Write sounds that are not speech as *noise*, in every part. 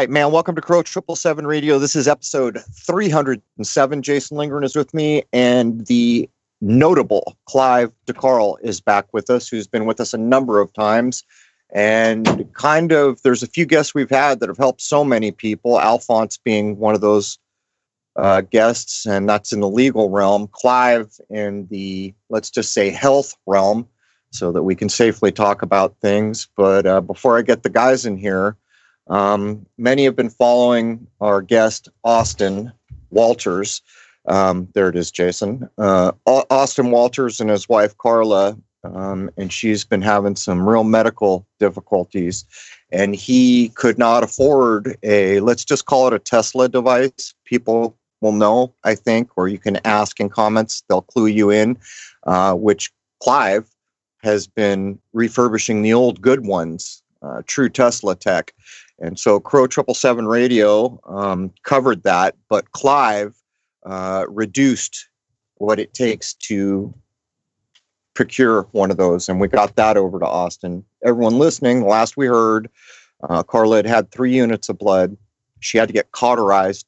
right, man. Welcome to Crow Triple Seven Radio. This is episode 307. Jason Lingren is with me, and the notable Clive de Carle is back with us, who's been with us a number of times. And kind of, there's a few guests we've had that have helped so many people, Alphonse being one of those uh, guests, and that's in the legal realm. Clive in the, let's just say, health realm, so that we can safely talk about things. But uh, before I get the guys in here, um, many have been following our guest, Austin Walters. Um, there it is, Jason. Uh, Austin Walters and his wife, Carla, um, and she's been having some real medical difficulties. And he could not afford a, let's just call it a Tesla device. People will know, I think, or you can ask in comments, they'll clue you in, uh, which Clive has been refurbishing the old good ones, uh, true Tesla tech. And so Crow 777 Radio um, covered that, but Clive uh, reduced what it takes to procure one of those. And we got that over to Austin. Everyone listening, last we heard, uh, Carla had had three units of blood. She had to get cauterized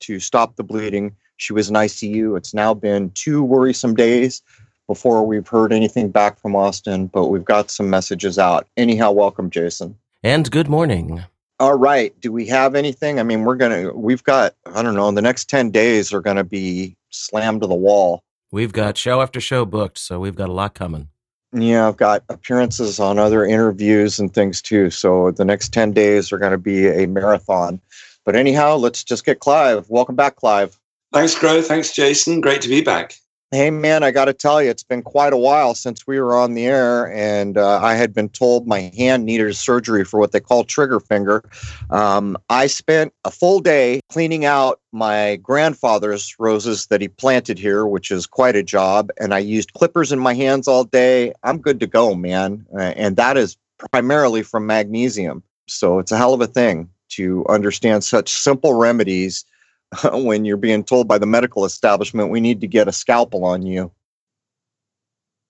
to stop the bleeding. She was in ICU. It's now been two worrisome days before we've heard anything back from Austin, but we've got some messages out. Anyhow, welcome, Jason. And good morning. All right. Do we have anything? I mean, we're going to, we've got, I don't know, the next 10 days are going to be slammed to the wall. We've got show after show booked, so we've got a lot coming. Yeah, I've got appearances on other interviews and things too. So the next 10 days are going to be a marathon. But anyhow, let's just get Clive. Welcome back, Clive. Thanks, Crow. Thanks, Jason. Great to be back. Hey, man, I got to tell you, it's been quite a while since we were on the air, and uh, I had been told my hand needed surgery for what they call trigger finger. Um, I spent a full day cleaning out my grandfather's roses that he planted here, which is quite a job, and I used clippers in my hands all day. I'm good to go, man. Uh, and that is primarily from magnesium. So it's a hell of a thing to understand such simple remedies *laughs* when you're being told by the medical establishment, we need to get a scalpel on you.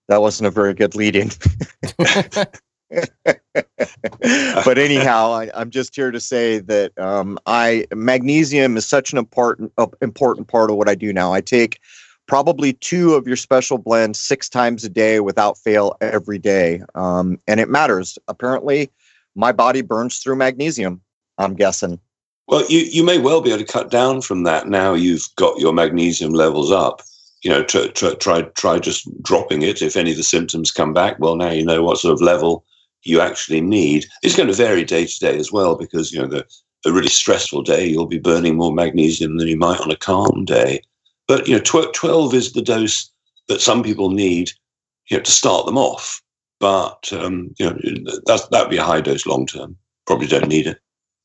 That wasn't a very good lead-in. *laughs* but anyhow, I, am just here to say that um, I magnesium is such an important uh, important part of what I do now. I take probably two of your special blends six times a day without fail every day, um, and it matters. Apparently, my body burns through magnesium. I'm guessing. Well, you, you may well be able to cut down from that now you've got your magnesium levels up. You know, try, try, try, try just dropping it. If any of the symptoms come back, well, now you know what sort of level you actually need. It's going to vary day to day as well because, you know, the, a really stressful day, you'll be burning more magnesium than you might on a calm day. But, you know, tw- 12 is the dose that some people need you know, to start them off. But, um, you know, that would be a high dose long term. Probably don't need it.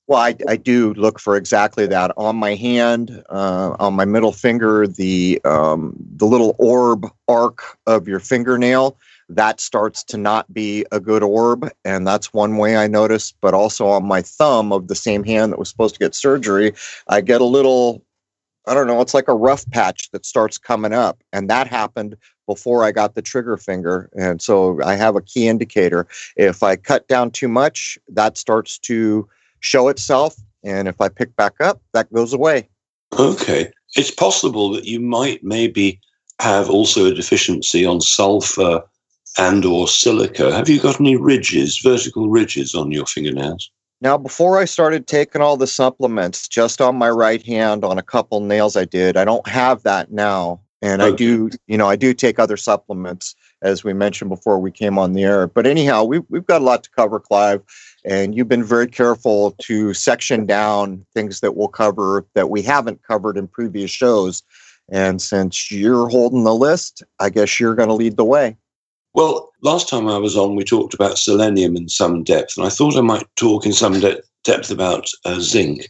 Well, I, I do look for exactly that on my hand, uh, on my middle finger, the um, the little orb arc of your fingernail that starts to not be a good orb, and that's one way I notice. But also on my thumb of the same hand that was supposed to get surgery, I get a little, I don't know, it's like a rough patch that starts coming up, and that happened before I got the trigger finger, and so I have a key indicator. If I cut down too much, that starts to show itself. And if I pick back up, that goes away. Okay. It's possible that you might maybe have also a deficiency on sulfur and or silica. Have you got any ridges, vertical ridges on your fingernails? Now, before I started taking all the supplements, just on my right hand on a couple nails I did, I don't have that now. And okay. I do, you know, I do take other supplements, as we mentioned before we came on the air. But anyhow, we've, we've got a lot to cover, Clive. And you've been very careful to section down things that we'll cover that we haven't covered in previous shows. And since you're holding the list, I guess you're going to lead the way. Well, last time I was on, we talked about selenium in some depth, and I thought I might talk in some de- depth about uh, zinc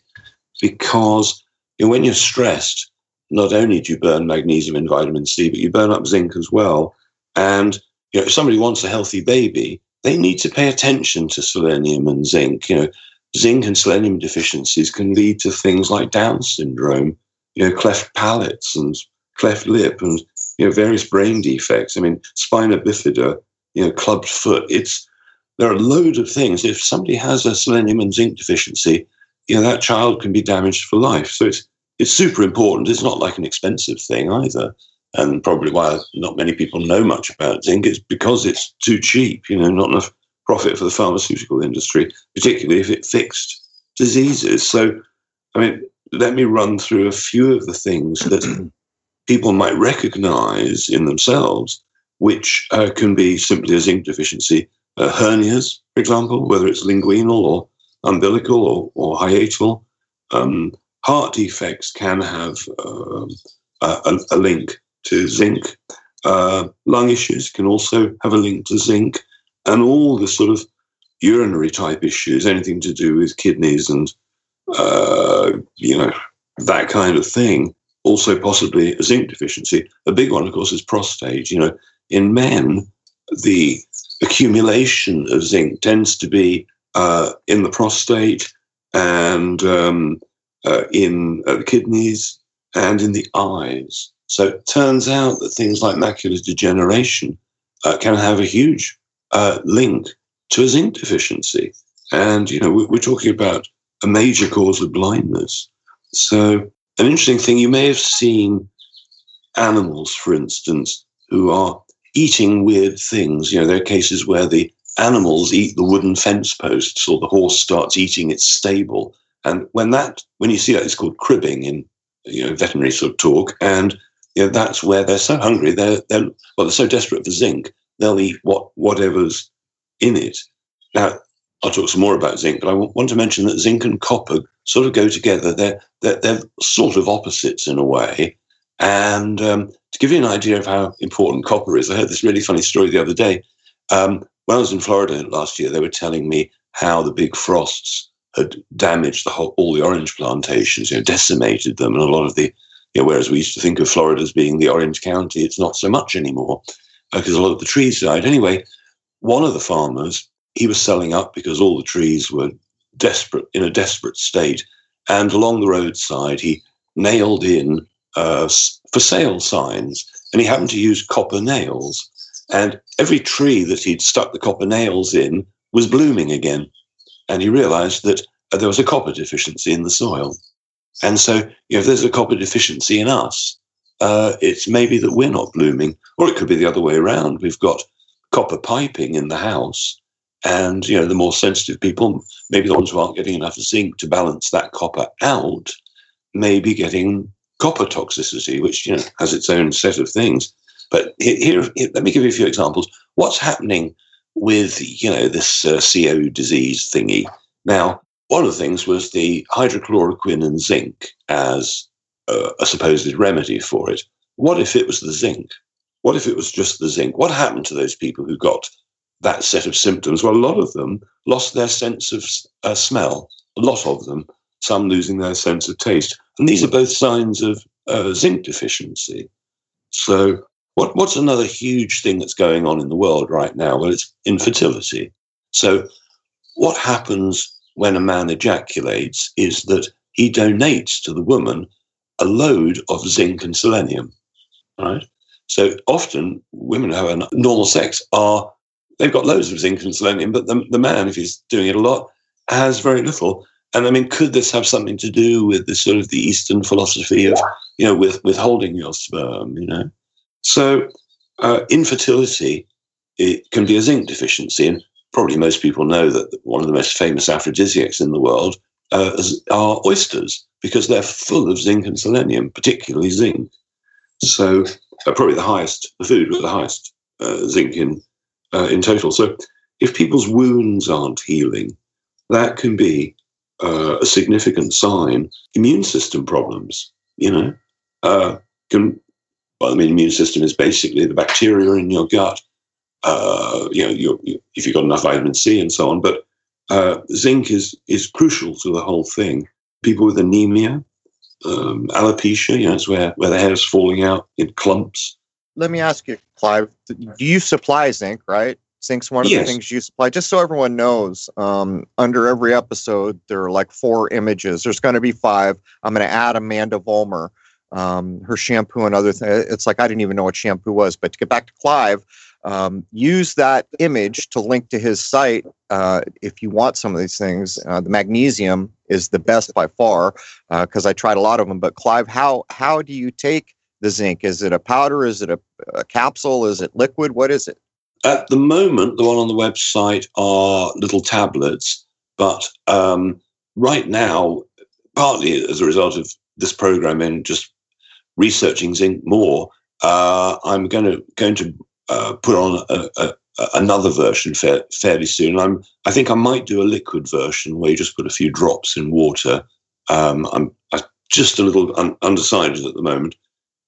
because you know, when you're stressed, not only do you burn magnesium and vitamin C, but you burn up zinc as well. And you know, if somebody wants a healthy baby, they need to pay attention to selenium and zinc. You know, zinc and selenium deficiencies can lead to things like Down syndrome, you know, cleft palates and cleft lip and you know various brain defects. I mean, spina bifida, you know, clubbed foot. It's there are a load of things. If somebody has a selenium and zinc deficiency, you know, that child can be damaged for life. So it's it's super important. It's not like an expensive thing either. And probably why not many people know much about zinc is because it's too cheap, you know, not enough profit for the pharmaceutical industry, particularly if it fixed diseases. So, I mean, let me run through a few of the things that *clears throat* people might recognize in themselves, which uh, can be simply a zinc deficiency. Uh, hernias, for example, whether it's inguinal or umbilical or, or hiatal. Um, heart defects can have um, a, a, link to zinc. Uh, lung issues can also have a link to zinc, and all the sort of urinary type issues, anything to do with kidneys and uh, you know that kind of thing, also possibly a zinc deficiency. A big one, of course, is prostate. You know, in men, the accumulation of zinc tends to be uh, in the prostate and um, uh, in uh, the kidneys and in the eyes. So it turns out that things like macular degeneration uh, can have a huge uh, link to a zinc deficiency. And, you know, we're talking about a major cause of blindness. So, an interesting thing, you may have seen animals, for instance, who are eating weird things. You know, there are cases where the animals eat the wooden fence posts or the horse starts eating its stable. And when that, when you see that, it's called cribbing in you know veterinary sort of talk. And you know that's where they're so hungry, they're they're well, they're so desperate for zinc, they'll eat what whatever's in it. Now, I'll talk some more about zinc, but I want to mention that zinc and copper sort of go together. They're they're, they're sort of opposites in a way. And um, to give you an idea of how important copper is, I heard this really funny story the other day. Um, when I was in Florida last year, they were telling me how the big frosts had damaged the whole, all the orange plantations, you know, decimated them, and a lot of the, you know, whereas we used to think of Florida as being the orange county, it's not so much anymore because uh, a lot of the trees died. Anyway, one of the farmers, he was selling up because all the trees were desperate in a desperate state, and along the roadside he nailed in uh, for sale signs, and he happened to use copper nails. And every tree that he'd stuck the copper nails in was blooming again. And he realized that uh, there was a copper deficiency in the soil. And so, you know, if there's a copper deficiency in us, uh, it's maybe that we're not blooming, or it could be the other way around. We've got copper piping in the house, and you know, the more sensitive people, maybe the ones who aren't getting enough zinc to balance that copper out, may be getting copper toxicity, which you know has its own set of things. But here, here, let me give you a few examples. What's happening with you know this uh, CO disease thingy? Now, one of the things was the hydrochloroquine and zinc as uh, a supposed remedy for it. What if it was the zinc? What if it was just the zinc? What happened to those people who got that set of symptoms? Well, a lot of them lost their sense of uh, smell. A lot of them, some losing their sense of taste, and these are both signs of uh, zinc deficiency. So what, what's another huge thing that's going on in the world right now? Well, it's infertility. So, what happens when a man ejaculates is that he donates to the woman a load of zinc and selenium, right? So often women who have a normal sex are they've got loads of zinc and selenium, but the, the man, if he's doing it a lot, has very little. And I mean, could this have something to do with the sort of the Eastern philosophy of, you know, with withholding your sperm, you know? So uh, infertility it can be a zinc deficiency, and probably most people know that one of the most famous aphrodisiacs in the world uh, are oysters because they're full of zinc and selenium, particularly zinc. So uh, probably the highest, the food with the highest uh, zinc in uh, in total. So if people's wounds aren't healing, that can be uh, a significant sign. Immune system problems, you know, uh, can well, I mean, immune system is basically the bacteria in your gut. Uh, you know, you, if you've got enough vitamin C and so on, but uh, zinc is is crucial to the whole thing. People with anemia, um, alopecia, you know, it's where where the hair is falling out in clumps. Let me ask you, Clive. Do you supply zinc? Right, zinc's one of yes. the things you supply. Just so everyone knows, um, under every episode there are like four images. There's going to be five. I'm going to add Amanda Vollmer um, her shampoo and other things. It's like I didn't even know what shampoo was. But to get back to Clive, Um, use that image to link to his site uh, if you want some of these things. Uh, the magnesium is the best by far because uh, I tried a lot of them. But Clive, how how do you take the zinc? Is it a powder? Is it a, a capsule? Is it liquid? What is it? At the moment, the one on the website are little tablets, but um, right now, partly as a result of this program and just researching zinc more, uh, I'm going to going to uh, put on a, a, another version fa- fairly soon. I'm I think I might do a liquid version where you just put a few drops in water. Um, I'm, I'm, just a little un- undecided at the moment,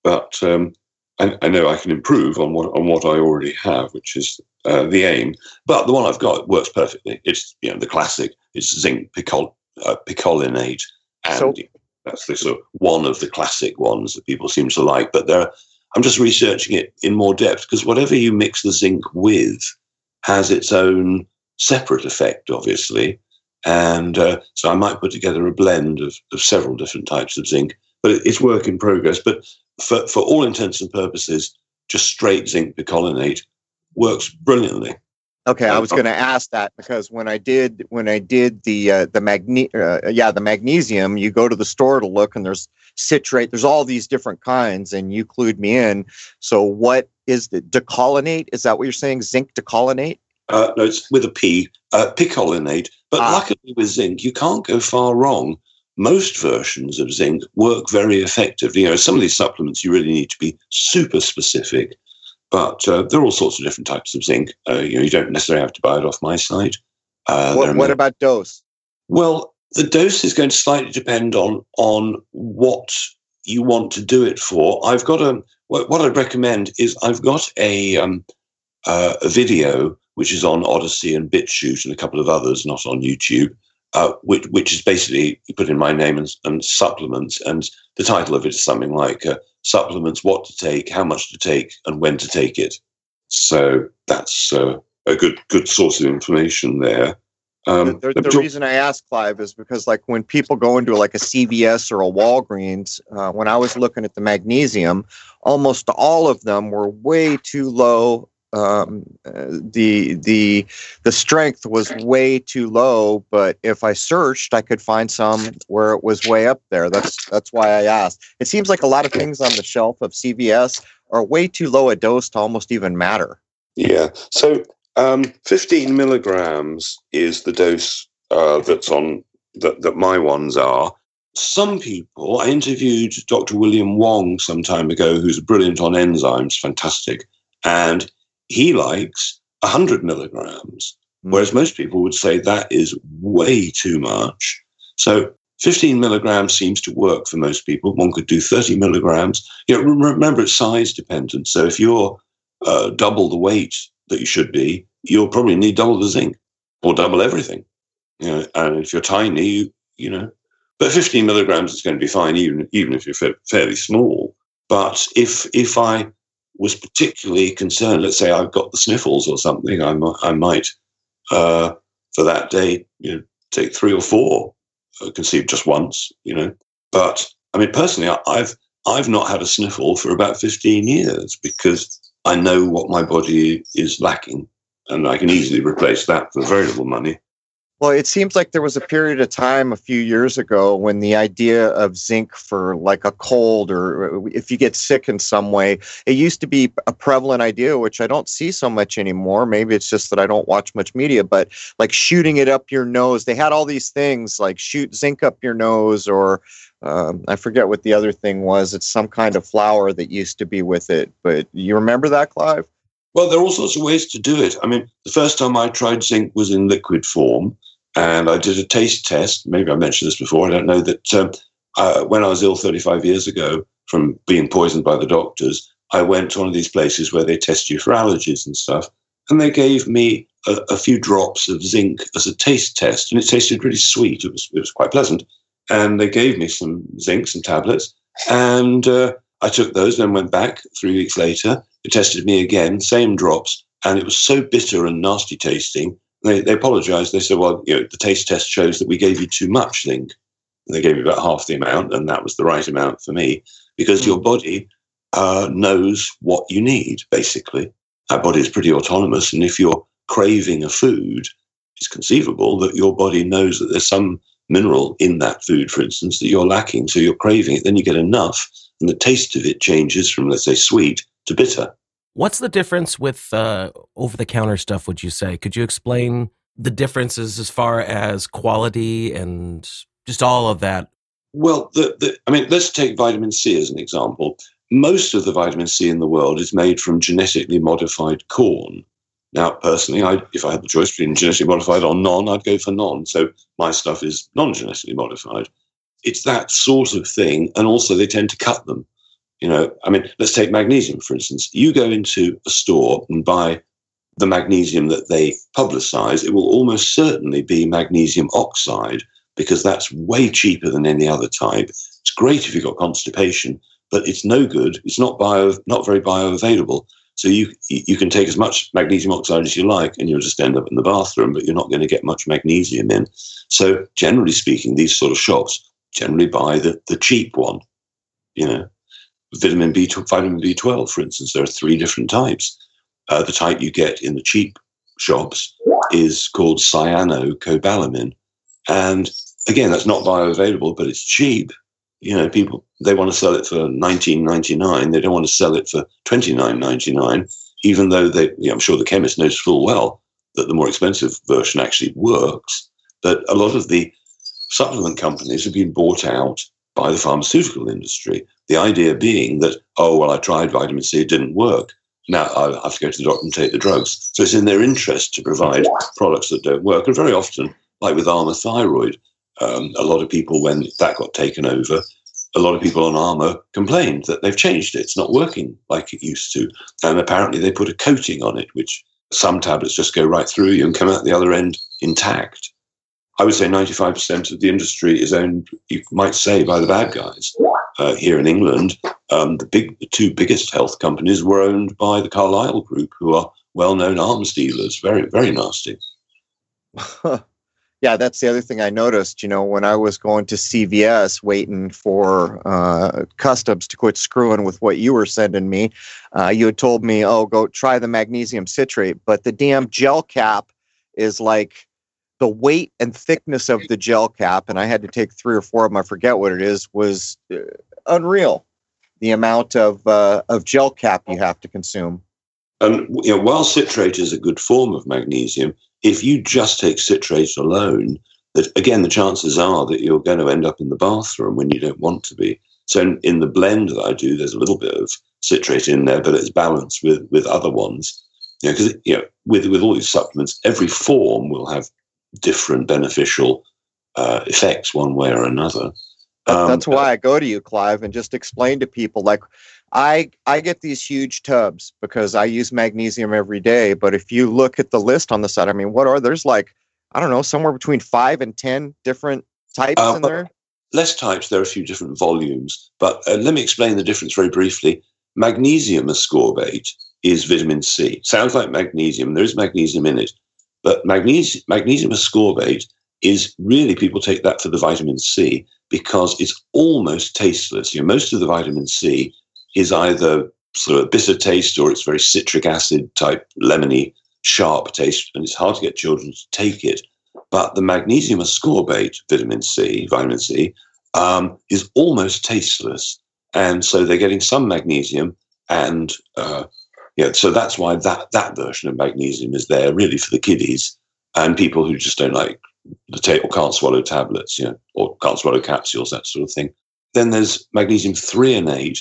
but um, I, I, know I can improve on what on what I already have, which is uh, the aim. But the one I've got works perfectly. It's you know the classic. It's zinc picol, uh, picolinate, and so, that's the sort of one of the classic ones that people seem to like. But there, I'm just researching it in more depth because whatever you mix the zinc with has its own separate effect, obviously. And uh, so I might put together a blend of, of several different types of zinc, but it's work in progress. But for, for all intents and purposes, just straight zinc picolinate works brilliantly. Okay, I was going to ask that because when I did when I did the uh, the magne uh, yeah the magnesium, you go to the store to look and there's citrate, there's all these different kinds, and you clued me in. So what is the decolinate? Is that what you're saying? Zinc decolinate? Uh, no, it's with a P, uh, picolinate. But ah. luckily with zinc, you can't go far wrong most versions of zinc work very effectively. You know, some of these supplements you really need to be super specific, but uh, there are all sorts of different types of zinc. Uh, you know, you don't necessarily have to buy it off my site. Uh, what, what about dose? Well, the dose is going to slightly depend on on what you want to do it for. I've got a what, what I'd recommend is I've got a um, uh, a video which is on Odysee and BitChute and a couple of others, not on YouTube, uh, which, which is basically you put in my name and, and, supplements, and the title of it is something like uh, supplements: what to take, how much to take, and when to take it. So that's uh, a good good source of information there. Um, the, the, the reason I ask Clive is because, like, when people go into like a CVS or a Walgreens, uh, when I was looking at the magnesium, almost all of them were way too low um, the the the strength was way too low. But if I searched, I could find some where it was way up there. That's that's why I asked. It seems like a lot of things on the shelf of CVS are way too low a dose to almost even matter. Yeah. So um, 15 milligrams is the dose uh, that's on that, that my ones are. Some people, I interviewed Dr. William Wong some time ago, who's brilliant on enzymes, fantastic. And he likes 100 milligrams, mm. whereas most people would say that is way too much. So 15 milligrams seems to work for most people. One could do 30 milligrams. You know, remember, it's size dependent. So if you're uh, double the weight that you should be, you'll probably need double the zinc or double everything. You know, and if you're tiny, you, you know, but 15 milligrams is going to be fine, even even if you're fa- fairly small. But if if I was particularly concerned. Let's say I've got the sniffles or something, I, might, I might uh, for that day, you know, take three or four. I conceive just once, you know. But I mean, personally, I've I've not had a sniffle for about fifteen years because I know what my body is lacking, and I can easily replace that for very little money. Well, it seems like there was a period of time a few years ago when the idea of zinc for like a cold or if you get sick in some way, it used to be a prevalent idea, which I don't see so much anymore. Maybe it's just that I don't watch much media, but like shooting it up your nose. They had all these things like shoot zinc up your nose or um, I forget what the other thing was. It's some kind of flower that used to be with it. But you remember that, Clive? Well, there are all sorts of ways to do it. I mean, the first time I tried zinc was in liquid form. And I did a taste test. Maybe I mentioned this before. I don't know that um, uh, when I was ill 35 years ago from being poisoned by the doctors, I went to one of these places where they test you for allergies and stuff. And they gave me a, a few drops of zinc as a taste test. And it tasted really sweet. It was, it was quite pleasant. And they gave me some zinc, some tablets. And uh, I took those, then went back three weeks later. They tested me again, same drops. And it was so bitter and nasty tasting they, they apologized. They said, well, you know, the taste test shows that we gave you too much zinc. And they gave me about half the amount, and that was the right amount for me because mm. your body uh, knows what you need, basically. our body is pretty autonomous. And if you're craving a food, it's conceivable that your body knows that there's some mineral in that food, for instance, that you're lacking. So you're craving it. Then you get enough, and the taste of it changes from, let's say, sweet to bitter. What's the difference with uh, over the counter stuff, would you say? Could you explain the differences as far as quality and just all of that? Well, the, the, I mean, let's take vitamin C as an example. Most of the vitamin C in the world is made from genetically modified corn. Now, personally, I, if I had the choice between genetically modified or non, I'd go for non. So my stuff is non genetically modified. It's that sort of thing. And also, they tend to cut them. You know, I mean, let's take magnesium, for instance. You go into a store and buy the magnesium that they publicize, it will almost certainly be magnesium oxide because that's way cheaper than any other type. It's great if you've got constipation, but it's no good. It's not bio, not very bioavailable. So you you can take as much magnesium oxide as you like, and you'll just end up in the bathroom, but you're not going to get much magnesium in. So generally speaking, these sort of shops generally buy the, the cheap one. You know, vitamin B vitamin B12, for instance, there are three different types. Uh, the type you get in the cheap shops is called cyanocobalamin, and again, that's not bioavailable, but it's cheap you know, people they want to sell it for nineteen ninety nine. They don't want to sell it for twenty nine ninety nine, even though they. You know, I'm sure the chemist knows full well that the more expensive version actually works. But a lot of the supplement companies have been bought out by the pharmaceutical industry. The idea being that, oh well, I tried vitamin C, it didn't work. Now I have to go to the doctor and take the drugs. So it's in their interest to provide products that don't work. And very often, like with Armour Thyroid, um, a lot of people, when that got taken over, a lot of people on Armour complained that they've changed it. It's not working like it used to. And apparently they put a coating on it, which some tablets just go right through you and come out the other end intact. I would say 95% of the industry is owned, you might say, by the bad guys. Uh, here in England, um, the big, the two biggest health companies were owned by the Carlyle Group, who are well-known arms dealers. Very, very nasty. *laughs* yeah, that's the other thing I noticed. You know, when I was going to CVS waiting for uh, customs to quit screwing with what you were sending me, uh, you had told me, oh, go try the magnesium citrate. But the damn gel cap is like the weight and thickness of the gel cap, and I had to take three or four of them, I forget what it is, was uh, unreal. The amount of, uh, of gel cap you have to consume. And you know, while citrate is a good form of magnesium, if you just take citrate alone, that again, the chances are that you're going to end up in the bathroom when you don't want to be. So in, in the blend that I do, there's a little bit of citrate in there, but it's balanced with with other ones. You know, because you know, with with all these supplements, every form will have different beneficial uh, effects one way or another. Um, That's why I go to you, Clive, and just explain to people like I I get these huge tubs because I use magnesium every day. But if you look at the list on the side, I mean, what are there's like I don't know somewhere between five and ten different types uh, in there. Less types. There are a few different volumes, but uh, let me explain the difference very briefly. Magnesium ascorbate is vitamin C. Sounds like magnesium. There is magnesium in it, but magnesium magnesium ascorbate is really people take that for the vitamin C because it's almost tasteless. You know, most of the vitamin C is either sort of a bitter taste or it's very citric acid type, lemony, sharp taste, and it's hard to get children to take it. But the magnesium ascorbate vitamin C, vitamin C, um, is almost tasteless, and so they're getting some magnesium, and uh, yeah, so that's why that that version of magnesium is there really for the kiddies and people who just don't like the tape or can't swallow tablets, you know, or can't swallow capsules, that sort of thing. Then there's magnesium threonate,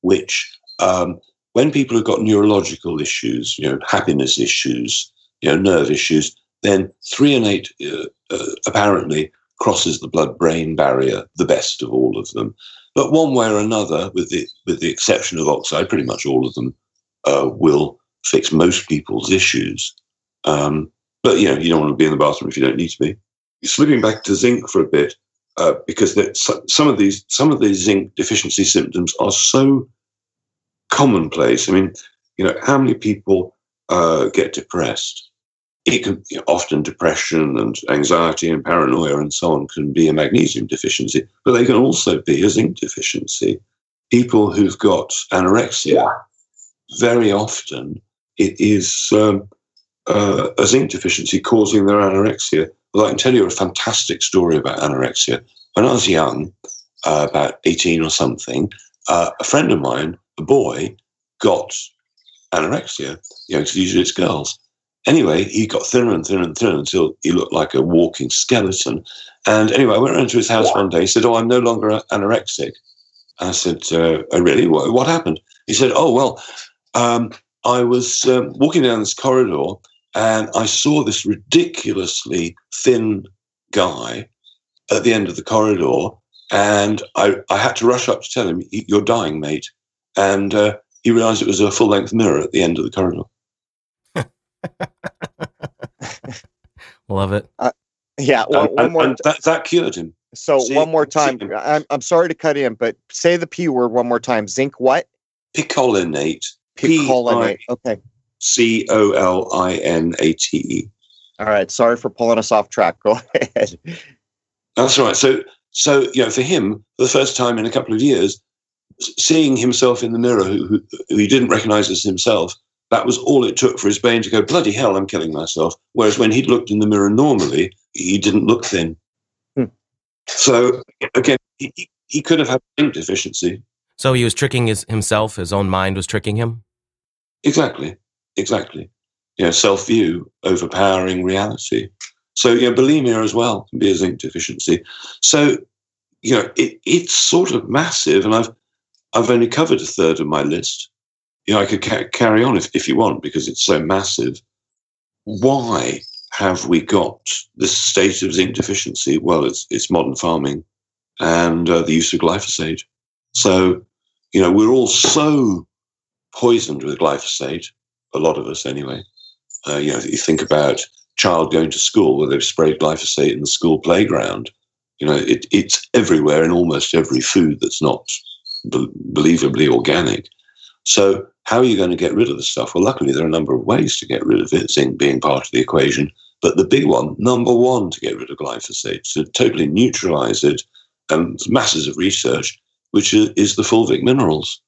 which um, when people have got neurological issues, you know, happiness issues, you know, nerve issues, then threonate uh, uh, apparently crosses the blood-brain barrier the best of all of them. But one way or another, with the with the exception of oxide, pretty much all of them uh, will fix most people's issues. Um, but you know, you don't want to be in the bathroom if you don't need to be. Slipping back to zinc for a bit, uh, because some of these some of these zinc deficiency symptoms are so commonplace. I mean, you know, how many people uh, get depressed? It can you know, often depression and anxiety and paranoia and so on can be a magnesium deficiency, but they can also be a zinc deficiency. People who've got anorexia very often it is um, uh, a zinc deficiency causing their anorexia. Well, I can tell you a fantastic story about anorexia. When I was young, uh, about 18 or something, uh, a friend of mine, a boy, got anorexia, you know, usually it's girls. Anyway, he got thinner and thinner and thinner until he looked like a walking skeleton. And anyway, I went around to his house one day. He said, Oh, I'm no longer anorexic. I said, uh, oh, Really? What, what, happened? He said, Oh, well, um, I was um, walking down this corridor and I saw this ridiculously thin guy at the end of the corridor. And I, I had to rush up to tell him, You're dying, mate. And uh, he realized it was a full length mirror at the end of the corridor. *laughs* Love it. Uh, yeah. Well, and, and, and that, that cured him. So See, one more time. I'm, I'm sorry to cut in, but say the P word one more time. Zinc what? Picolinate. Picolinate. Okay. C O L I N A T E. All right. Sorry for pulling us off track. Go *laughs* ahead. That's right. So, so you know, for him, for the first time in a couple of years, seeing himself in the mirror, who, who, who he didn't recognize as himself, that was all it took for his brain to go, bloody hell, I'm killing myself. Whereas when he'd looked in the mirror normally, he didn't look thin. Hmm. So again, he, he could have had zinc deficiency. So he was tricking his, himself, his own mind was tricking him? Exactly. Exactly. You know, self view overpowering reality. So, know, bulimia as well can be a zinc deficiency. So, you know, it, it's sort of massive. And I've, I've only covered a third of my list you know, I could ca- carry on if, if you want because it's so massive. Why have we got this state of zinc deficiency? Well, it's, it's modern farming and uh, the use of glyphosate. So, you know, we're all so poisoned with glyphosate, a lot of us anyway. Uh, you know, you think about child going to school where they've sprayed glyphosate in the school playground. You know, it, it's everywhere in almost every food that's not be- believably organic. So how are you going to get rid of the stuff? Well, luckily, there are a number of ways to get rid of it, zinc being part of the equation. But the big one, number one, to get rid of glyphosate, to totally neutralize it, and masses of research, which is the fulvic minerals.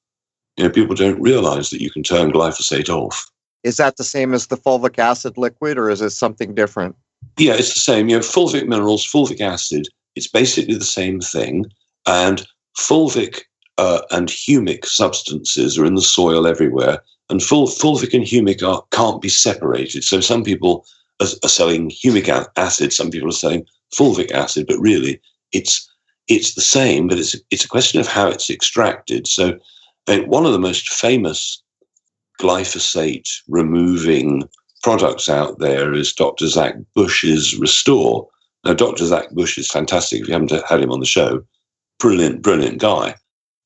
You know, people don't realize that you can turn glyphosate off. Is that the same as the fulvic acid liquid, or is it something different? Yeah, it's the same. You know, fulvic minerals, fulvic acid, it's basically the same thing. And fulvic uh, and humic substances are in the soil everywhere, and ful- fulvic and humic are, can't be separated. So some people are, are selling humic acid, some people are selling fulvic acid, but really it's it's the same, but it's it's a question of how it's extracted. So one of the most famous glyphosate removing products out there is Dr. Zach Bush's Restore. Now, Dr. Zach Bush is fantastic. If you haven't had him on the show, brilliant, brilliant guy.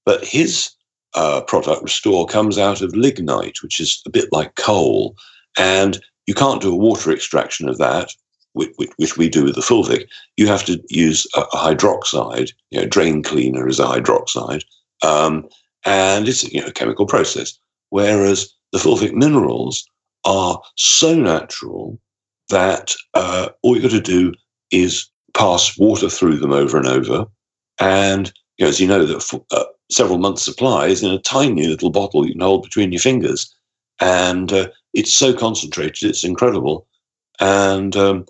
But his uh, product, Restore, comes out of lignite, which is a bit like coal. And you can't do a water extraction of that, which, which we do with the fulvic. You have to use a, a hydroxide. You know, drain cleaner is a hydroxide. Um, and it's you know, a chemical process. Whereas the fulvic minerals are so natural that uh, all you got to do is pass water through them over and over. And you know, as you know, that uh, several months' supply is in a tiny little bottle you can hold between your fingers. And uh, it's so concentrated, it's incredible. And um,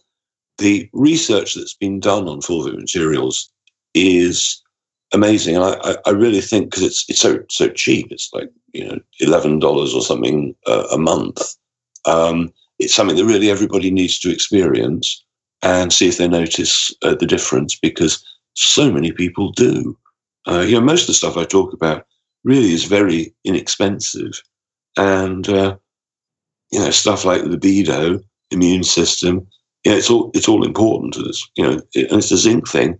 the research that's been done on fulvic materials is amazing. And I, I really think because it's it's so so cheap, it's like you know eleven dollars or something uh, a month. Um, it's something that really everybody needs to experience and see if they notice uh, the difference because so many people do. Uh, you know, most of the stuff I talk about really is very inexpensive, and uh, you know, stuff like libido, immune system. Yeah, it's all it's all important. It's you know, and it's a zinc thing.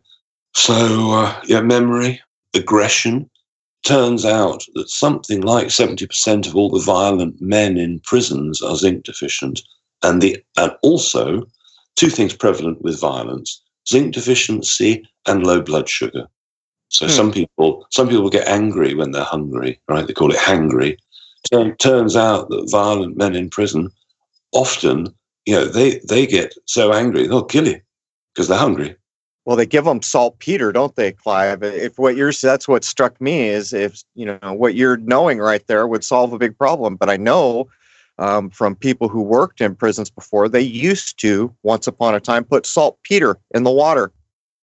So uh, yeah, memory, aggression. Turns out that something like seventy percent of all the violent men in prisons are zinc deficient, and the and also two things prevalent with violence: zinc deficiency and low blood sugar. So hmm. some people some people get angry when they're hungry, right? They call it hangry. Turn, turns out that violent men in prison often, you know, they they get so angry they'll kill you because they're hungry. Well, they give them saltpeter, don't they, Clive? If what you're that's what struck me is if you know what you're knowing right there would solve a big problem. But I know um, from people who worked in prisons before. They used to, once upon a time, put saltpeter in the water.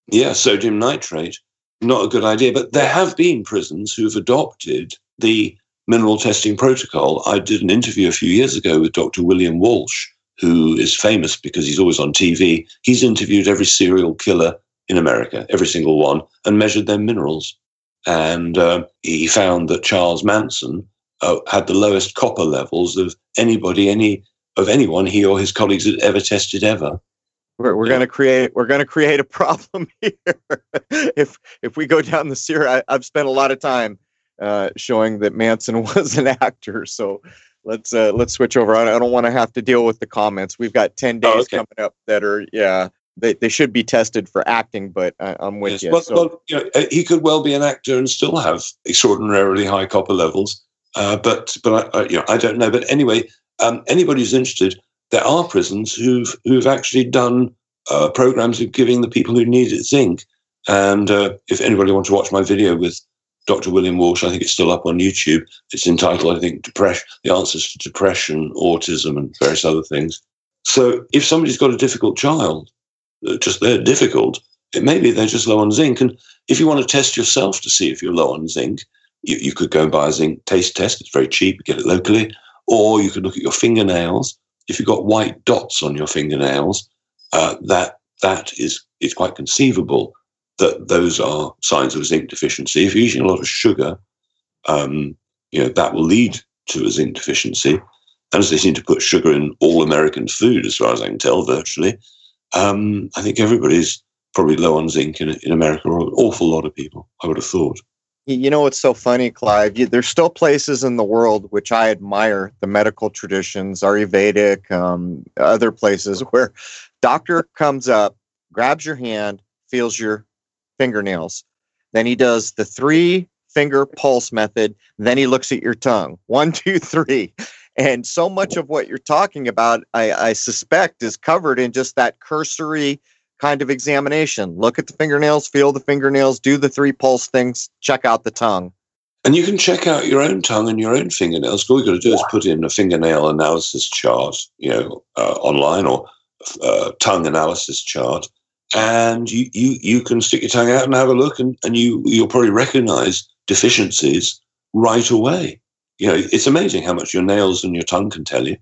Yeah, sodium nitrate. Not a good idea. But there have been prisons who've adopted the mineral testing protocol. I did an interview a few years ago with Dr. William Walsh, who is famous because he's always on TV. He's interviewed every serial killer in America, every single one, and measured their minerals. And uh, he found that Charles Manson uh, had the lowest copper levels of anybody, any of anyone he or his colleagues had ever tested ever. We're, we're yeah. going to create we're going to create a *laughs* problem here if if we go down the series. I, have spent a lot of time uh, showing that Manson *laughs* was an actor, so let's uh, let's switch over. I don't want to have to deal with the comments. We've got ten days oh, okay. coming up that are yeah they, they should be tested for acting, but I, am with yes. you. Well, so. well, you know, he could well be an actor and still have extraordinarily high copper levels. Uh, but but I, you know I don't know. But anyway, um, anybody who's interested, there are prisons who've who've actually done uh, programs of giving the people who need it zinc. And uh, if anybody wants to watch my video with Dr. William Walsh, I think it's still up on YouTube. It's entitled, I think, Depression: The Answers to Depression, Autism, and various other things. So if somebody's got a difficult child, just they're difficult, it may be they're just low on zinc. And if you want to test yourself to see if you're low on zinc, you, you could go and buy a zinc taste test. It's very cheap. You get it locally. Or you could look at your fingernails. If you've got white dots on your fingernails, uh, that that is is quite conceivable that those are signs of zinc deficiency. If you're eating a lot of sugar, um, you know that will lead to a zinc deficiency. And as they seem to put sugar in all American food, as far as I can tell, virtually, um, I think everybody's probably low on zinc in, in America, or an awful lot of people, I would have thought. You know what's so funny, Clive? You, there's still places in the world which I admire the medical traditions, Ayurvedic, um, other places *laughs* where doctor comes up, grabs your hand, feels your fingernails. Then he does the three finger pulse method. Then he looks at your tongue. One, *laughs* two, three. And so much of what you're talking about, I, I suspect, is covered in just that cursory kind of examination. Look at the fingernails, feel the fingernails, do the three pulse things, check out the tongue. And you can check out your own tongue and your own fingernails. All you've got to do is put in a fingernail analysis chart, you know, uh, online or uh, tongue analysis chart, and you, you you can stick your tongue out and have a look, and, and you you'll probably recognize deficiencies right away. You know, it's amazing how much your nails and your tongue can tell you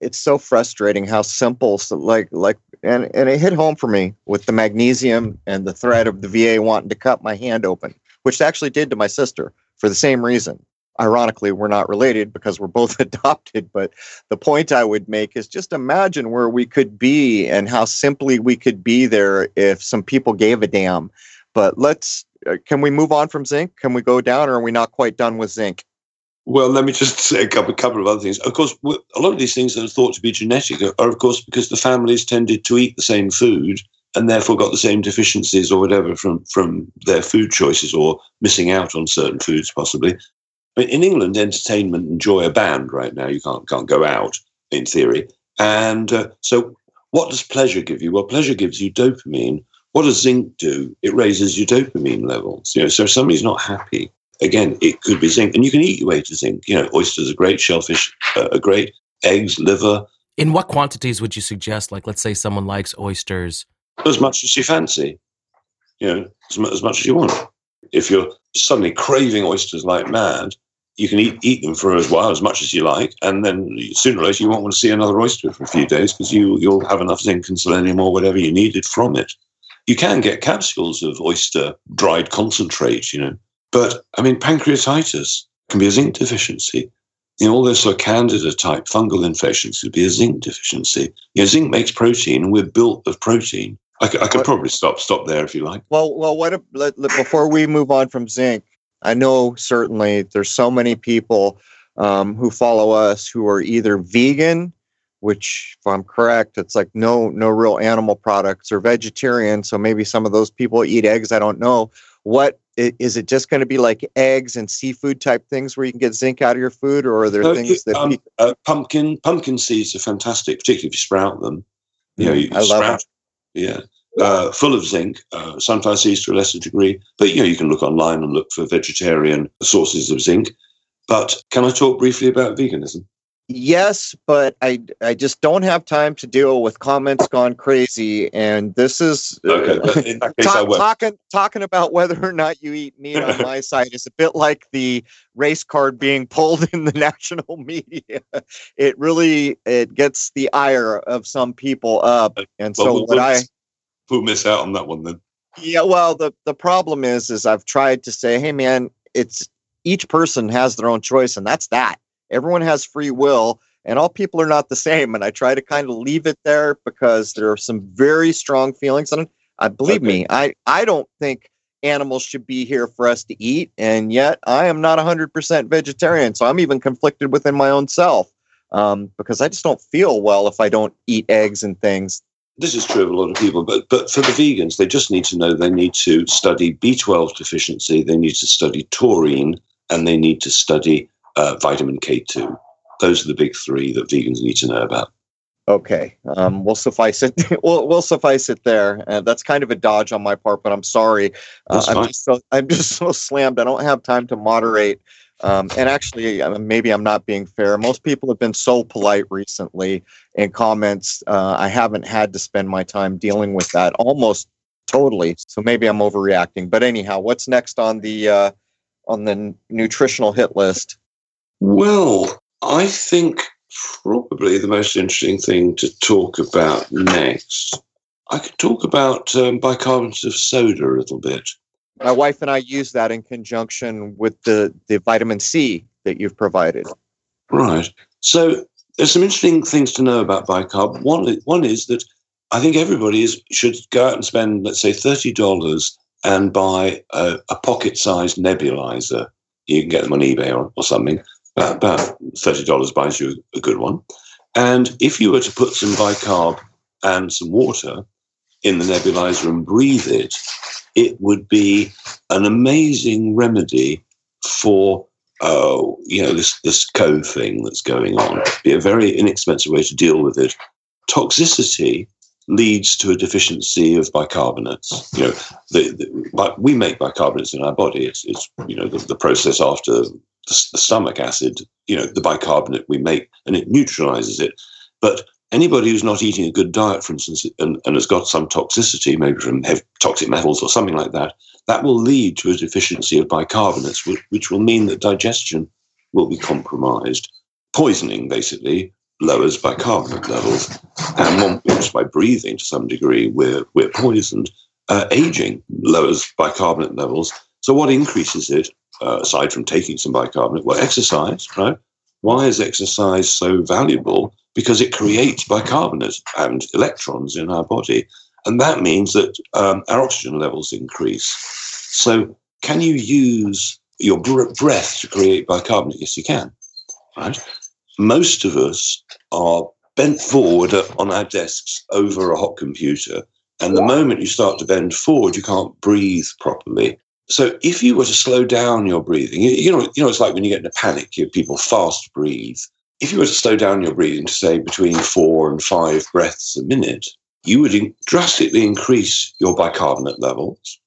it's so frustrating how simple so like like and and it hit home for me with the magnesium and the threat of the VA wanting to cut my hand open, which actually did to my sister for the same reason. Ironically, we're not related because we're both *laughs* adopted, but the point I would make is just imagine where we could be and how simply we could be there if some people gave a damn. But let's uh, can we move on from zinc? Can we go down or are we not quite done with zinc? Well, let me just *laughs* say a couple, a couple of other things. Of course, a lot of these things that are thought to be genetic are, of course, because the families tended to eat the same food and therefore got the same deficiencies or whatever from, from their food choices or missing out on certain foods, possibly. But in England, entertainment and joy are banned right now. You can't, can't go out, in theory. And uh, so, what does pleasure give you? Well, pleasure gives you dopamine. What does zinc do? It raises your dopamine levels. You know, so if somebody's not happy, again, it could be zinc, and you can eat your way to zinc. You know, oysters are great, shellfish uh, are great, eggs, liver. In what quantities would you suggest? Like, let's say someone likes oysters. As much as you fancy, you know, as, much, as much as you want. If you're suddenly craving oysters like mad, you can eat, eat them for as while, as much as you like, and then sooner or later you won't want to see another oyster for a few days because you, you'll have enough zinc and selenium or whatever you needed from it. You can get capsules of oyster dried concentrate, you know, but I mean, pancreatitis can be a zinc deficiency. You know, all those sort of candida type fungal infections could be a zinc deficiency. You know, zinc makes protein, and we're built of protein. I, could, I could probably stop stop there if you like. Well, well, what if, let, before we move on from zinc? I know certainly there's so many people um, who follow us who are either vegan, which, if I'm correct, it's like no no real animal products, or vegetarian. So maybe some of those people eat eggs. I don't know what is it just going to be like eggs and seafood type things where you can get zinc out of your food, or are there no, things that um, uh, pumpkin pumpkin seeds are fantastic, particularly if you sprout them. You know, you I sprout, yeah, uh, full of zinc. Uh, sunflower seeds to a lesser degree, but you know you can look online and look for vegetarian sources of zinc. But can I talk briefly about veganism? Yes, but I I just don't have time to deal with comments gone crazy, and this is uh, Okay, talk, talking talking about whether or not you eat meat on my *laughs* side is a bit like the race card being pulled in the *laughs* national media. It really it gets the ire of some people up, and so we'll, what I we'll miss out on that one then. yeah, well, the the problem is, is I've tried to say, hey, man, it's each person has their own choice, and that's that. Everyone has free will, and all people are not the same. And I try to kind of leave it there because there are some very strong feelings, and I believe me, I I don't think animals should be here for us to eat, and yet I am not hundred percent vegetarian, so I'm even conflicted within my own self um, because I just don't feel well if I don't eat eggs and things. This is true of a lot of people, but but for the vegans, they just need to know they need to study B12 deficiency, they need to study taurine, and they need to study uh, vitamin K2. Those are the big three that vegans need to know about. Okay, um, we'll suffice it. *laughs* we'll, we'll suffice it there. Uh, that's kind of a dodge on my part, but I'm sorry. Uh, I'm just so I'm *laughs* just so slammed. I don't have time to moderate. Um, and actually, uh, maybe I'm not being fair. Most people have been so polite recently in comments. Uh, I haven't had to spend my time dealing with that almost totally. So maybe I'm overreacting. But anyhow, what's next on the uh, on the nutritional hit list? Well, I think probably the most interesting thing to talk about next, I could talk about um, bicarbonate of soda a little bit. My wife and I use that in conjunction with the the vitamin C that you've provided. Right. So there's some interesting things to know about bicarb. One, one is that I think everybody is, should go out and spend, let's say, thirty dollars and buy a, a pocket-sized nebulizer. You can get them on eBay or, or something. About, about thirty dollars buys you a good one. And if you were to put some bicarb and some water in the nebulizer and breathe it, it would be an amazing remedy for oh, you know, this this code thing that's going on. Be a very inexpensive way to deal with it. Toxicity leads to a deficiency of bicarbonates. You know, the, the, but we make bicarbonates in our body. It's, it's you know the, the process after the, the stomach acid. You know, the bicarbonate we make, and it neutralizes it. But anybody who's not eating a good diet, for instance, and, and has got some toxicity, maybe from toxic metals or something like that, that will lead to a deficiency of bicarbonates, which, which will mean that digestion will be compromised. Poisoning, basically, lowers bicarbonate levels. And just by breathing to some degree, we're, we're poisoned. Uh, aging lowers bicarbonate levels. So, what increases it, uh, aside from taking some bicarbonate? Well, exercise, right? Why is exercise so valuable? Because it creates bicarbonate and electrons in our body. And that means that um, our oxygen levels increase. So, can you use your breath to create bicarbonate? Yes, you can. Right? Most of us are bent forward on our desks over a hot computer. And the moment you start to bend forward, you can't breathe properly. So, if you were to slow down your breathing, you, know, you know, it's like when you get in a panic, you, people fast breathe. If you were to slow down your breathing to say between four and five breaths a minute, you would in- drastically increase your bicarbonate levels,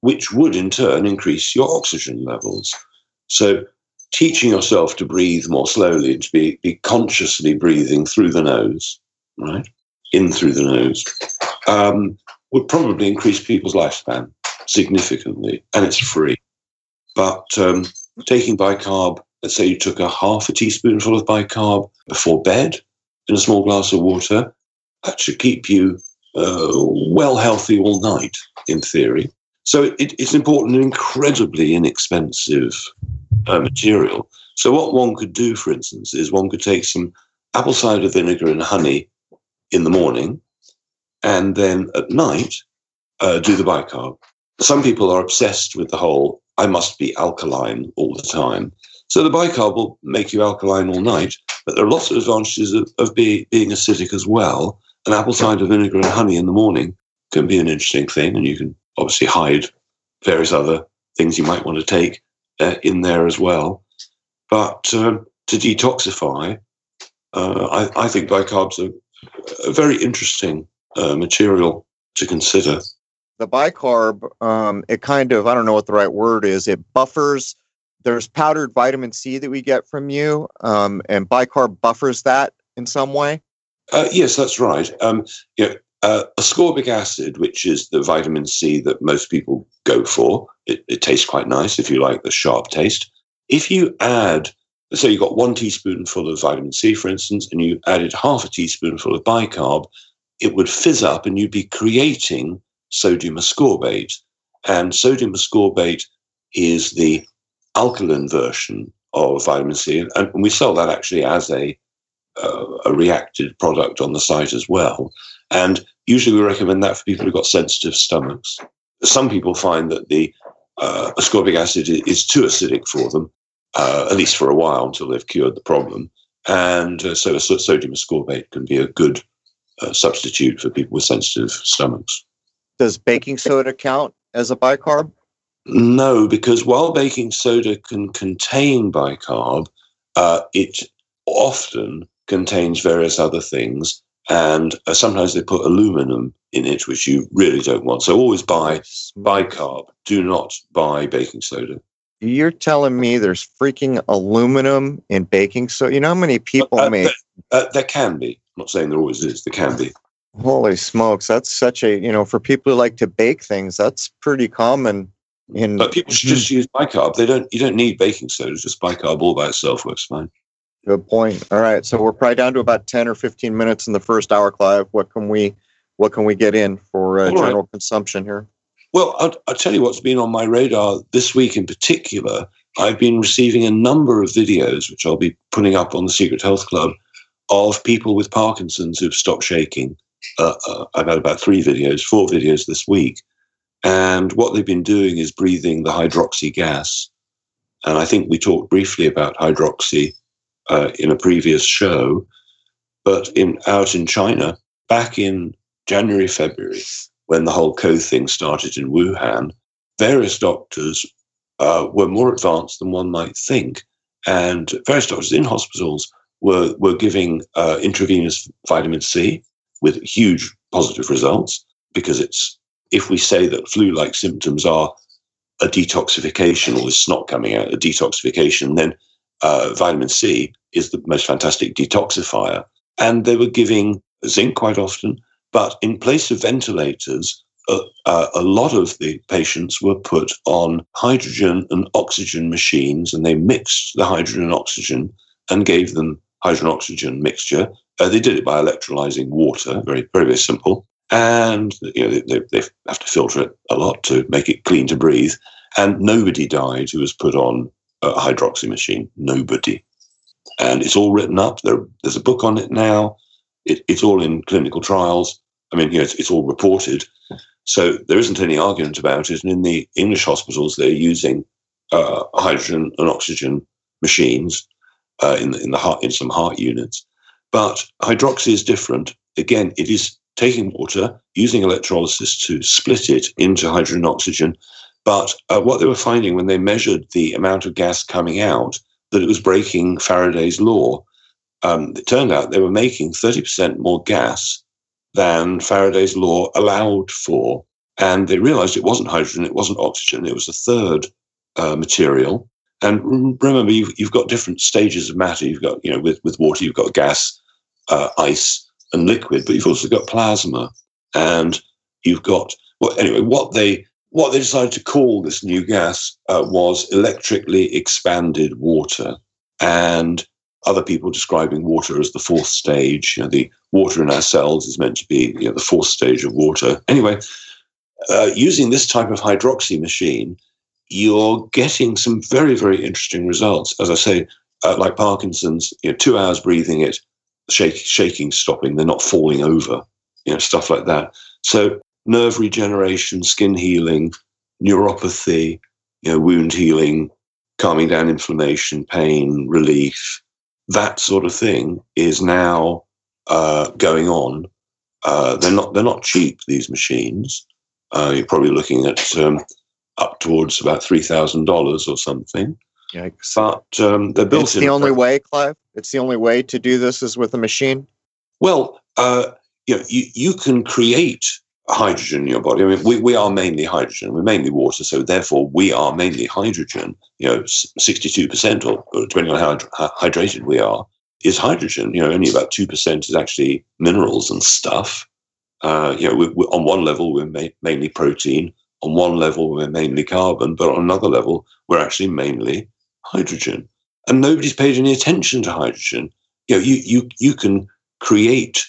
which would in turn increase your oxygen levels. So, teaching yourself to breathe more slowly and to be, be consciously breathing through the nose, right, in through the nose, um, would probably increase people's lifespan significantly, and it's free. But um, taking bicarb, let's say you took a half a teaspoonful of bicarb before bed in a small glass of water, that should keep you uh, well healthy all night, in theory. So it, it's important and incredibly inexpensive uh, material. So what one could do, for instance, is one could take some apple cider vinegar and honey in the morning, and then at night uh, do the bicarb. Some people are obsessed with the whole "I must be alkaline all the time." So the bicarb will make you alkaline all night, but there are lots of advantages of, of be, being acidic as well. And apple cider vinegar and honey in the morning can be an interesting thing, and you can obviously hide various other things you might want to take uh, in there as well. But um, to detoxify, uh, I, I, think bicarbs are a very interesting uh, material to consider. The bicarb, um, it kind of, I don't know what the right word is, it buffers there's powdered vitamin C that we get from you, um, and bicarb buffers that in some way. Uh, yes, that's right. Um, know, uh, ascorbic acid, which is the vitamin C that most people go for, it, it, tastes quite nice if you like the sharp taste. If you add, so you got one teaspoonful of vitamin C, for instance, and you added half a teaspoonful of bicarb, it would fizz up and you'd be creating sodium ascorbate. And sodium ascorbate is the alkaline version of vitamin C, and we sell that actually as a uh, a reacted product on the site as well. And usually we recommend that for people who've got sensitive stomachs. Some people find that the uh, ascorbic acid is too acidic for them, uh, at least for a while until they've cured the problem. And uh, so sodium ascorbate can be a good uh, substitute for people with sensitive stomachs. Does baking soda count as a bicarb? No, because while baking soda can contain bicarb, uh, it often contains various other things. And uh, sometimes they put aluminum in it, which you really don't want. So always buy bicarb. Do not buy baking soda. You're telling me there's freaking aluminum in baking soda? You know how many people uh, make? Uh, there can be. I'm not saying there always is. There can be. Holy smokes! That's such a you know for people who like to bake things, that's pretty common. In but people should just use bicarb. They don't. You don't need baking soda. Just bicarb all by itself works fine. Good point. All right, so we're probably down to about ten or fifteen minutes in the first hour, Clive. What can we, what can we get in for uh, general right. consumption here? Well, I'll, I'll, tell you what's been on my radar this week in particular. I've been receiving a number of videos, which I'll be putting up on the Secret Health Club, of people with Parkinson's who've stopped shaking. Uh, uh, I've had about three videos, four videos this week. And what they've been doing is breathing the hydroxy gas. And I think we talked briefly about hydroxy uh, in a previous show, but in out in China back in January, February, when the whole CO thing started in Wuhan, various doctors uh, were more advanced than one might think, and various doctors in hospitals were were giving uh, intravenous vitamin C with huge positive results because it's if we say that flu-like symptoms are a detoxification or the snot coming out, a detoxification, then uh, vitamin C is the most fantastic detoxifier. And they were giving zinc quite often, but in place of ventilators, uh, uh, a lot of the patients were put on hydrogen and oxygen machines, and they mixed the hydrogen and oxygen and gave them hydrogen oxygen mixture. Uh, they did it by electrolyzing water, very, very, very simple. And you know, they, they have to filter it a lot to make it clean to breathe. And nobody died who was put on a hydroxy machine. Nobody. And it's all written up. There, there's a book on it now. It, it's all in clinical trials. I mean, you know, it's, it's, all reported. So there isn't any argument about it. And in the English hospitals, they're using uh, hydrogen and oxygen machines uh, in, the, in the heart, in some heart units. But hydroxy is different. Again, it is taking water, using electrolysis to split it into hydrogen and oxygen, but uh, what they were finding when they measured the amount of gas coming out, that it was breaking Faraday's law. Um, it turned out they were making 30% more gas than Faraday's law allowed for. And they realized it wasn't hydrogen, it wasn't oxygen, it was a third uh, material. And remember, you've, you've, got different stages of matter. You've got, you know, with, with water, you've got gas, uh, ice, and liquid, but you've also got plasma. And you've got, well, anyway, what they what they decided to call this new gas uh, was electrically expanded water. And other people describing water as the fourth stage. You know, the water in our cells is meant to be you know, the fourth stage of water. Anyway, uh, using this type of hydroxy machine, you're getting some very, very interesting results. As I say, uh, like Parkinson's, you know, two hours breathing it, shake, shaking stopping, they're not falling over, you know, stuff like that. So nerve regeneration, skin healing, neuropathy, you know, wound healing, calming down inflammation, pain, relief, that sort of thing is now uh, going on. Uh, they're not they're not cheap these machines. Uh, you're probably looking at um, up towards about three thousand dollars or something. Yikes. But um, they're built. It's the only way, Clive. It's the only way to do this is with a machine. Well, uh, you know, you, you can create hydrogen in your body. I mean, we, we are mainly hydrogen. We're mainly water, so therefore we are mainly hydrogen. You know, 62% or, or depending on how, hydrated we are, is hydrogen. You know, only about 2% is actually minerals and stuff. Uh, you know, we, we, on one level, we're ma- mainly protein. On one level, we're mainly carbon. But on another level, we're actually mainly hydrogen. And nobody's paid any attention to hydrogen. You know, you, you, you can create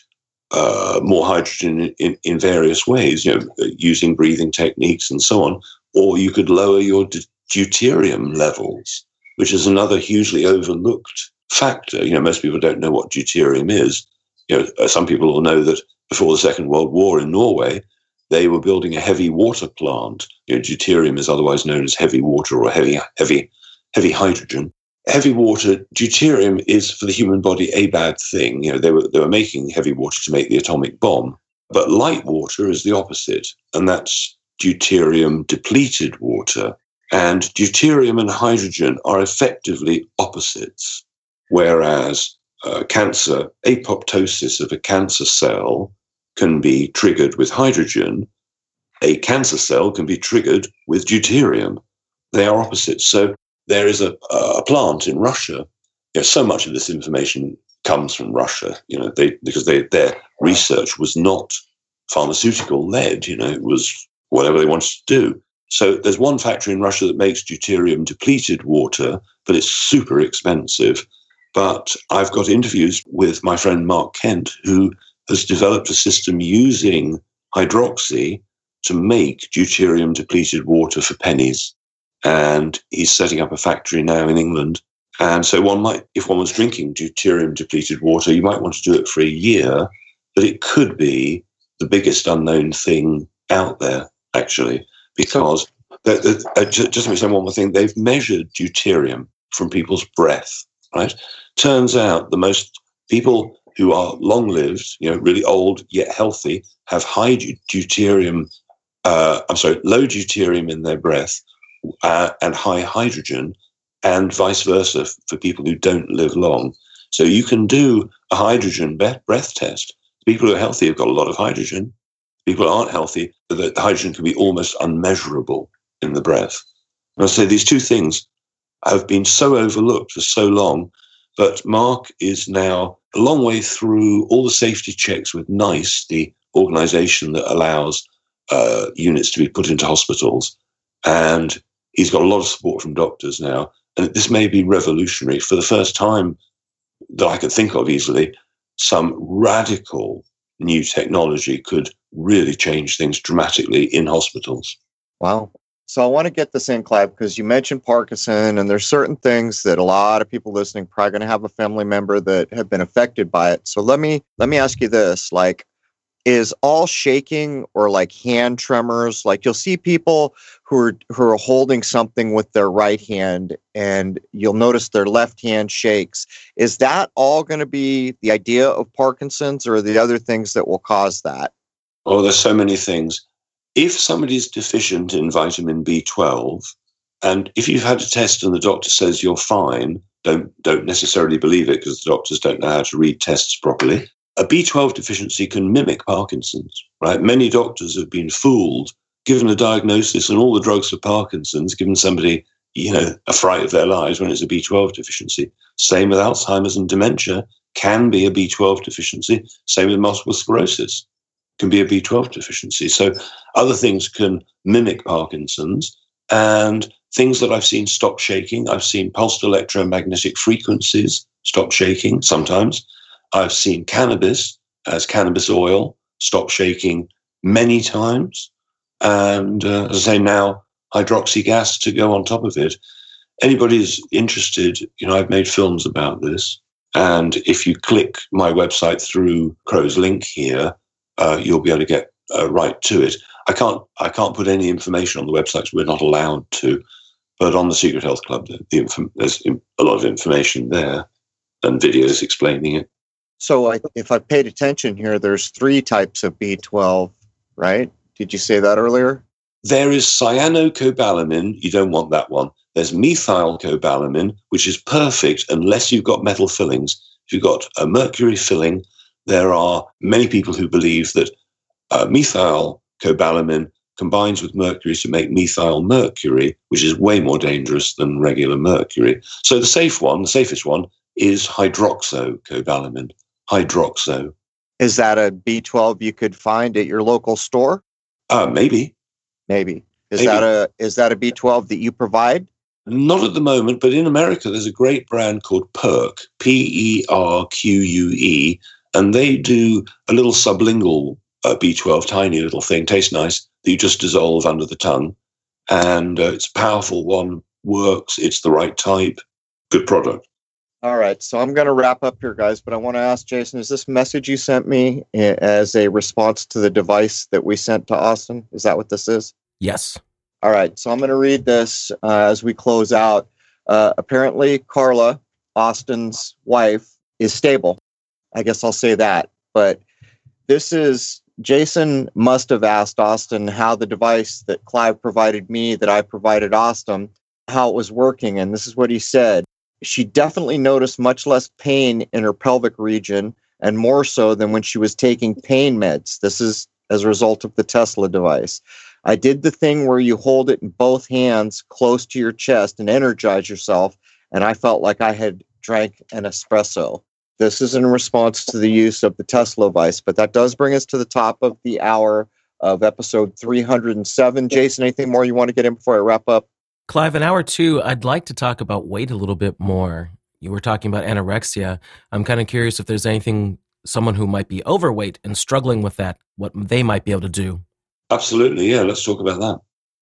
uh, more hydrogen in, in various ways, you know, using breathing techniques and so on, or you could lower your deuterium levels, which is another hugely overlooked factor. You know, most people don't know what deuterium is. You know, uh, some people will know that before the Second World War in Norway, they were building a heavy water plant. You know, deuterium is otherwise known as heavy water or heavy, heavy, heavy hydrogen heavy water, deuterium is for the human body a bad thing. You know, they were they were making heavy water to make the atomic bomb, but light water is the opposite, and that's deuterium depleted water. And deuterium and hydrogen are effectively opposites, whereas uh, cancer, apoptosis of a cancer cell can be triggered with hydrogen. A cancer cell can be triggered with deuterium. They are opposites. So there is a, a plant in Russia. You know, so much of this information comes from Russia, you know, they, because they, their research was not pharmaceutical led, you know, it was whatever they wanted to do. So there's one factory in Russia that makes deuterium depleted water, but it's super expensive. But I've got interviews with my friend Mark Kent, who has developed a system using hydroxy to make deuterium depleted water for pennies and he's setting up a factory now in England. And so one might, if one was drinking deuterium depleted water, you might want to do it for a year, but it could be the biggest unknown thing out there, actually, because the, the, uh, just, me say one more thing. They've measured deuterium from people's breath, right? Turns out the most people who are long lived, you know, really old yet healthy, have high deuterium, uh, I'm sorry, low deuterium in their breath uh, and high hydrogen, and vice versa for people who don't live long. So you can do a hydrogen breath test. People who are healthy have got a lot of hydrogen. People who aren't healthy, the hydrogen can be almost unmeasurable in the breath. And I say these two things have been so overlooked for so long, but Mark is now a long way through all the safety checks with NICE, the organization that allows uh, units to be put into hospitals. And he's got a lot of support from doctors now. And this may be revolutionary. For the first time that I could think of easily, some radical new technology could really change things dramatically in hospitals. Wow. So I want to get this in, Clive, because you mentioned Parkinson, and there's certain things that a lot of people listening probably going to have a family member that have been affected by it. So let me let me ask you this: like, is all shaking or like hand tremors. Like you'll see people who are who are holding something with their right hand and you'll notice their left hand shakes. Is that all going to be the idea of parkinson's or the other things that will cause that? Oh there's so many things. If somebody's deficient in vitamin b12 and if you've had a test and the doctor says you're fine don't don't necessarily believe it because the doctors don't know how to read tests properly a B12 deficiency can mimic Parkinson's, right? Many doctors have been fooled, given a diagnosis and all the drugs for Parkinson's, given somebody, you know, a fright of their lives when it's a B12 deficiency. Same with Alzheimer's and dementia can be a B12 deficiency. Same with multiple sclerosis can be a B12 deficiency. So other things can mimic Parkinson's and things that I've seen stop shaking. I've seen pulsed electromagnetic frequencies stop shaking sometimes. I've seen cannabis as cannabis oil stop shaking many times. And uh, as I say now, hydroxy gas to go on top of it. Anybody's interested, you know, I've made films about this. And if you click my website through Crow's link here, uh, you'll be able to get uh, right to it. I can't, I can't put any information on the websites. We're not allowed to. But on the Secret Health Club, the, the, there's a lot of information there and videos explaining it. So I, if I paid attention here, there's three types of B12, right? Did you say that earlier? There is cyanocobalamin. You don't want that one. There's methylcobalamin, which is perfect unless you've got metal fillings. If you've got a mercury filling, there are many people who believe that uh, methyl cobalamin, combines with mercury to make methyl mercury, which is way more dangerous than regular mercury. So the safe one, the safest one, is hydroxocobalamin. Hydroxo. Is that a B12 you could find at your local store? Uh, maybe. Maybe. Is Maybe. that a is that a B12 that you provide? Not at the moment, but in America, there's a great brand called Perque, P E R Q U E, and they do a little sublingual uh, B12, tiny little thing, tastes nice, that you just dissolve under the tongue. And uh, it's a powerful one, works, it's the right type, good product. All right, so I'm going to wrap up here, guys. But I want to ask Jason: Is this message you sent me eh, as a response to the device that we sent to Austin? Is that what this is? Yes. All right, so I'm going to read this uh, as we close out. Uh, apparently, Carla, Austin's wife, is stable. I guess I'll say that. But this is Jason must have asked Austin how the device that Clive provided me, that I provided Austin, how it was working. And this is what he said. She definitely noticed much less pain in her pelvic region and more so than when she was taking pain meds. This is as a result of the Tesla device. I did the thing where you hold it in both hands close to your chest and energize yourself, and I felt like I had drank an espresso. This is in response to the use of the Tesla device, but that does bring us to the top of the hour of episode 307. Jason, anything more you want to get in before I wrap up? Clive, in hour two, I'd like to talk about weight a little bit more. You were talking about anorexia. I'm kind of curious if there's anything someone who might be overweight and struggling with that, what they might be able to do. Absolutely, yeah, let's talk about that.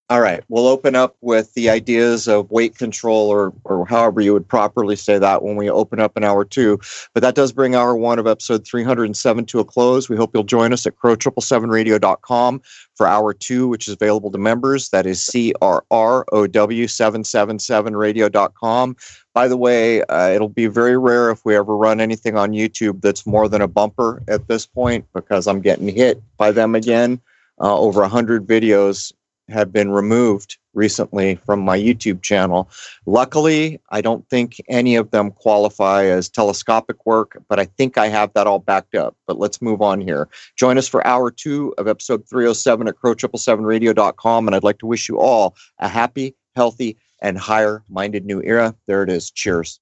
All right, we'll open up with the ideas of weight control, or or however you would properly say that when we open up in hour two. But that does bring hour one of episode 307 to a close. We hope you'll join us at crow777radio.com for hour two, which is available to members. That is crow777radio.com. By the way, uh, it'll be very rare if we ever run anything on YouTube that's more than a bumper at this point because I'm getting hit by them again. Uh, over 100 videos have been removed recently from my YouTube channel. Luckily, I don't think any of them qualify as telescopic work, but I think I have that all backed up. But let's move on here. Join us for hour two of episode 307 at crow777radio.com. And I'd like to wish you all a happy, healthy, and higher minded new era. There it is. Cheers.